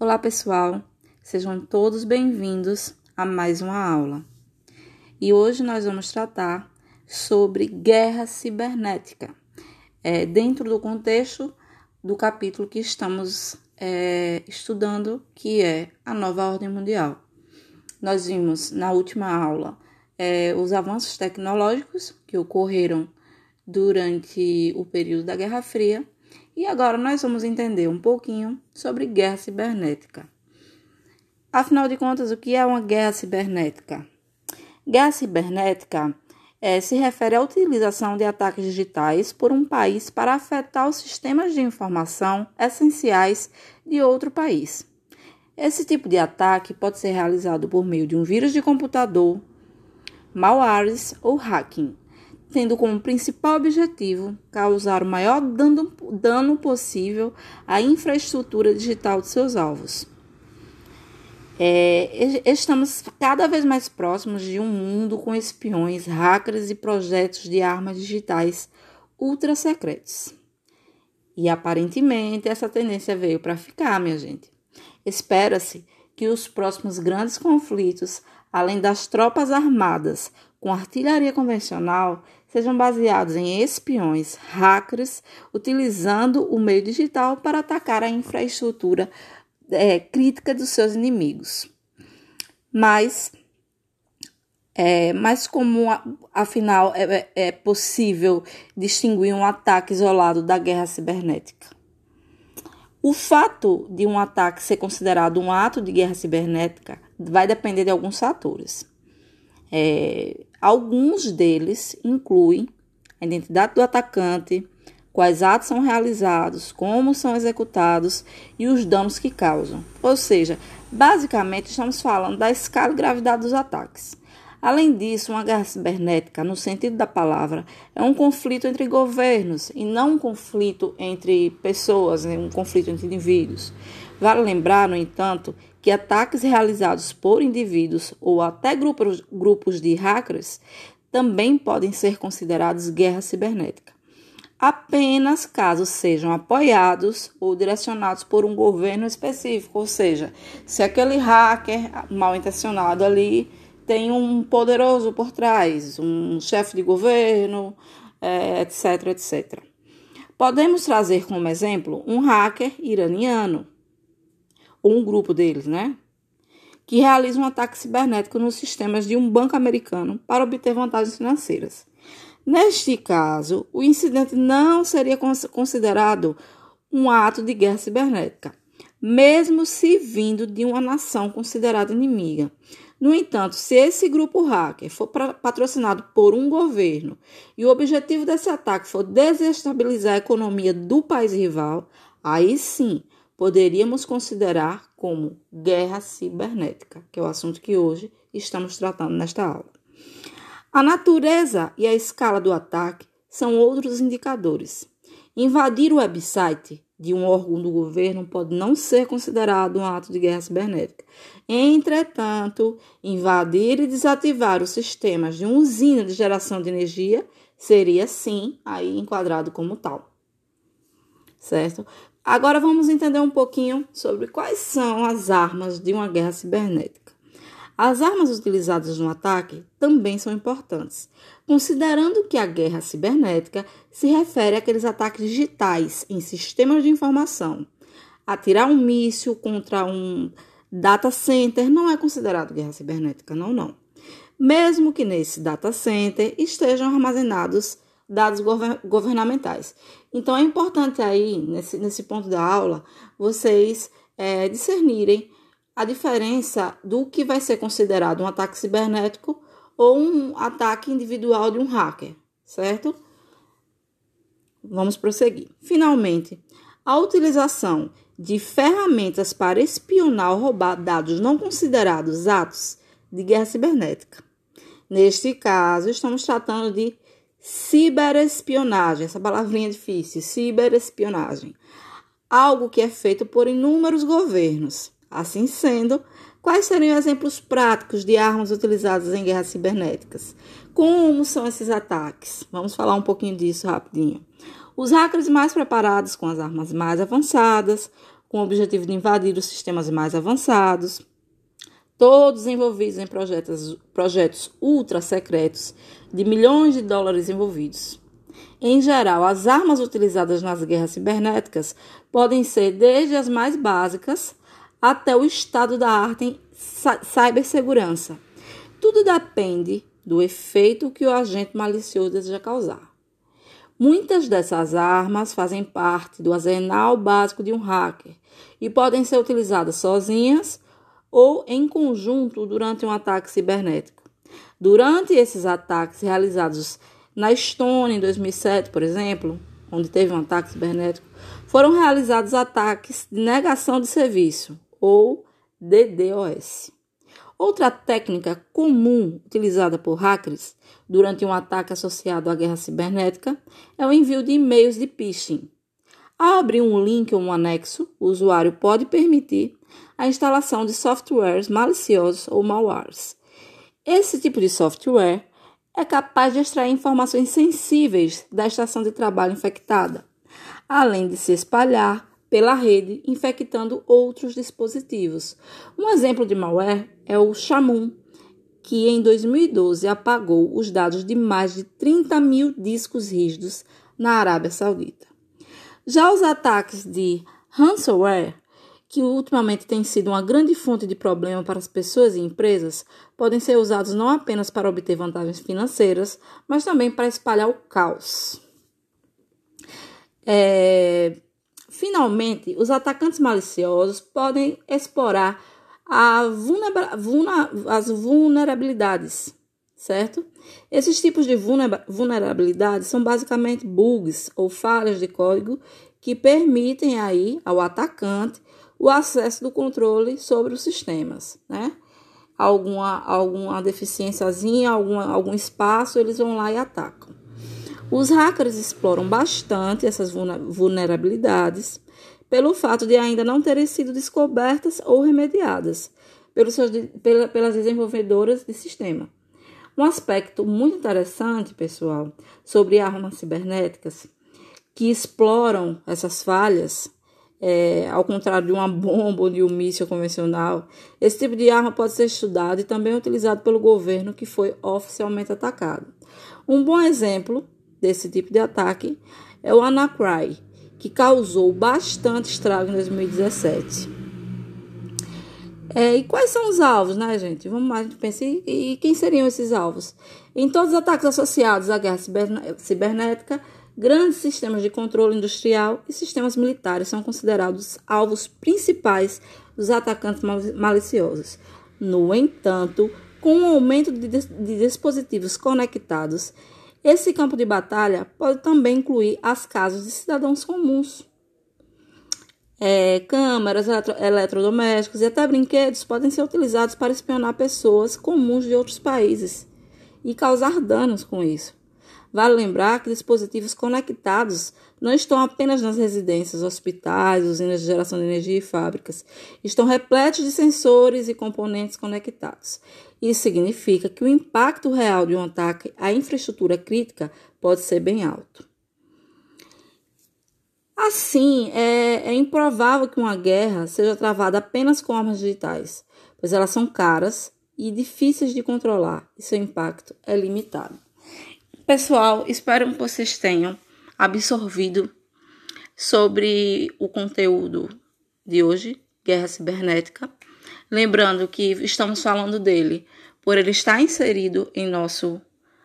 Olá, pessoal. Sejam todos bem-vindos a mais uma aula. E hoje nós vamos tratar sobre guerra cibernética, é, dentro do contexto do capítulo que estamos é, estudando, que é a nova ordem mundial. Nós vimos na última aula é, os avanços tecnológicos que ocorreram durante o período da Guerra Fria e agora nós vamos entender um pouquinho sobre guerra cibernética. Afinal de contas, o que é uma guerra cibernética? Guerra cibernética é, se refere à utilização de ataques digitais por um país para afetar os sistemas de informação essenciais de outro país. Esse tipo de ataque pode ser realizado por meio de um vírus de computador, malwares ou hacking tendo como principal objetivo causar o maior dano, dano possível à infraestrutura digital de seus alvos. É, estamos cada vez mais próximos de um mundo com espiões, hackers e projetos de armas digitais ultra secretos. E aparentemente essa tendência veio para ficar, minha gente. Espera-se que os próximos grandes conflitos, além das tropas armadas com artilharia convencional, sejam baseados em espiões, hackers, utilizando o meio digital para atacar a infraestrutura é, crítica dos seus inimigos. Mas, é, mas como afinal é, é, é possível distinguir um ataque isolado da guerra cibernética? O fato de um ataque ser considerado um ato de guerra cibernética vai depender de alguns fatores. É, alguns deles incluem a identidade do atacante, quais atos são realizados, como são executados e os danos que causam. Ou seja, basicamente estamos falando da escala e gravidade dos ataques. Além disso, uma guerra cibernética, no sentido da palavra, é um conflito entre governos e não um conflito entre pessoas, né? um conflito entre indivíduos. Vale lembrar, no entanto, que ataques realizados por indivíduos ou até grupos, grupos de hackers também podem ser considerados guerra cibernética, apenas caso sejam apoiados ou direcionados por um governo específico, ou seja, se aquele hacker mal intencionado ali tem um poderoso por trás, um chefe de governo, é, etc, etc. Podemos trazer como exemplo um hacker iraniano ou um grupo deles, né? Que realiza um ataque cibernético nos sistemas de um banco americano para obter vantagens financeiras. Neste caso, o incidente não seria considerado um ato de guerra cibernética, mesmo se vindo de uma nação considerada inimiga. No entanto, se esse grupo hacker for patrocinado por um governo e o objetivo desse ataque for desestabilizar a economia do país rival, aí sim poderíamos considerar como guerra cibernética, que é o assunto que hoje estamos tratando nesta aula. A natureza e a escala do ataque são outros indicadores. Invadir o website de um órgão do governo pode não ser considerado um ato de guerra cibernética. Entretanto, invadir e desativar os sistemas de uma usina de geração de energia seria sim aí enquadrado como tal. Certo? Agora vamos entender um pouquinho sobre quais são as armas de uma guerra cibernética. As armas utilizadas no ataque também são importantes, considerando que a guerra cibernética se refere àqueles ataques digitais em sistemas de informação. Atirar um míssil contra um data center não é considerado guerra cibernética, não, não. Mesmo que nesse data center estejam armazenados dados governamentais. Então é importante aí, nesse, nesse ponto da aula, vocês é, discernirem a diferença do que vai ser considerado um ataque cibernético ou um ataque individual de um hacker, certo? Vamos prosseguir. Finalmente, a utilização de ferramentas para espionar ou roubar dados não considerados atos de guerra cibernética. Neste caso, estamos tratando de Ciberespionagem, essa palavrinha difícil, ciberespionagem. Algo que é feito por inúmeros governos. Assim sendo, quais seriam exemplos práticos de armas utilizadas em guerras cibernéticas? Como são esses ataques? Vamos falar um pouquinho disso rapidinho. Os hackers mais preparados com as armas mais avançadas com o objetivo de invadir os sistemas mais avançados, todos envolvidos em projetos, projetos ultra secretos de milhões de dólares envolvidos. Em geral, as armas utilizadas nas guerras cibernéticas podem ser desde as mais básicas até o estado da arte em cibersegurança. Tudo depende do efeito que o agente malicioso deseja causar. Muitas dessas armas fazem parte do arsenal básico de um hacker e podem ser utilizadas sozinhas ou em conjunto durante um ataque cibernético. Durante esses ataques realizados na Estônia, em 2007, por exemplo, onde teve um ataque cibernético, foram realizados ataques de negação de serviço, ou DDoS. Outra técnica comum utilizada por hackers durante um ataque associado à guerra cibernética é o envio de e-mails de phishing. Ao abrir um link ou um anexo, o usuário pode permitir a instalação de softwares maliciosos ou malwares. Esse tipo de software é capaz de extrair informações sensíveis da estação de trabalho infectada, além de se espalhar pela rede, infectando outros dispositivos. Um exemplo de malware é o Shamoon, que em 2012 apagou os dados de mais de 30 mil discos rígidos na Arábia Saudita. Já os ataques de ransomware, que ultimamente têm sido uma grande fonte de problema para as pessoas e empresas, podem ser usados não apenas para obter vantagens financeiras, mas também para espalhar o caos. É, Finalmente, os atacantes maliciosos podem explorar as vulnerabilidades, certo? Esses tipos de vulnerabilidades são basicamente bugs ou falhas de código que permitem aí ao atacante o acesso do controle sobre os sistemas, né? Alguma, alguma deficiênciazinha, alguma, algum espaço, eles vão lá e atacam. Os hackers exploram bastante essas vulnerabilidades pelo fato de ainda não terem sido descobertas ou remediadas pelos seus, pelas desenvolvedoras de sistema. Um aspecto muito interessante, pessoal, sobre armas cibernéticas que exploram essas falhas, é, ao contrário de uma bomba ou de um míssil convencional, esse tipo de arma pode ser estudado e também utilizado pelo governo que foi oficialmente atacado. Um bom exemplo desse tipo de ataque é o Anacry, que causou bastante estrago em 2017. É, e quais são os alvos, né, gente? Vamos lá, a gente pensa, e, e quem seriam esses alvos? Em todos os ataques associados à guerra cibernética, grandes sistemas de controle industrial e sistemas militares são considerados alvos principais dos atacantes maliciosos. No entanto, com o aumento de, de dispositivos conectados esse campo de batalha pode também incluir as casas de cidadãos comuns. É, câmeras, eletro, eletrodomésticos e até brinquedos podem ser utilizados para espionar pessoas comuns de outros países e causar danos com isso. Vale lembrar que dispositivos conectados não estão apenas nas residências, hospitais, usinas de geração de energia e fábricas. Estão repletos de sensores e componentes conectados. Isso significa que o impacto real de um ataque à infraestrutura crítica pode ser bem alto. Assim, é, é improvável que uma guerra seja travada apenas com armas digitais, pois elas são caras e difíceis de controlar e seu impacto é limitado. Pessoal, espero que vocês tenham absorvido sobre o conteúdo de hoje, guerra cibernética. Lembrando que estamos falando dele por ele estar inserido em nosso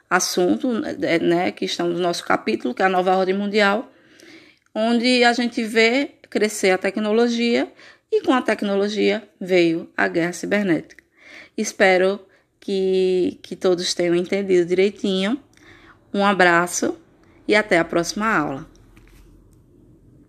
assunto, né, que estamos no nosso capítulo, que é a nova ordem mundial, onde a gente vê crescer a tecnologia e com a tecnologia veio a guerra cibernética. Espero que, que todos tenham entendido direitinho um abraço e até a próxima aula.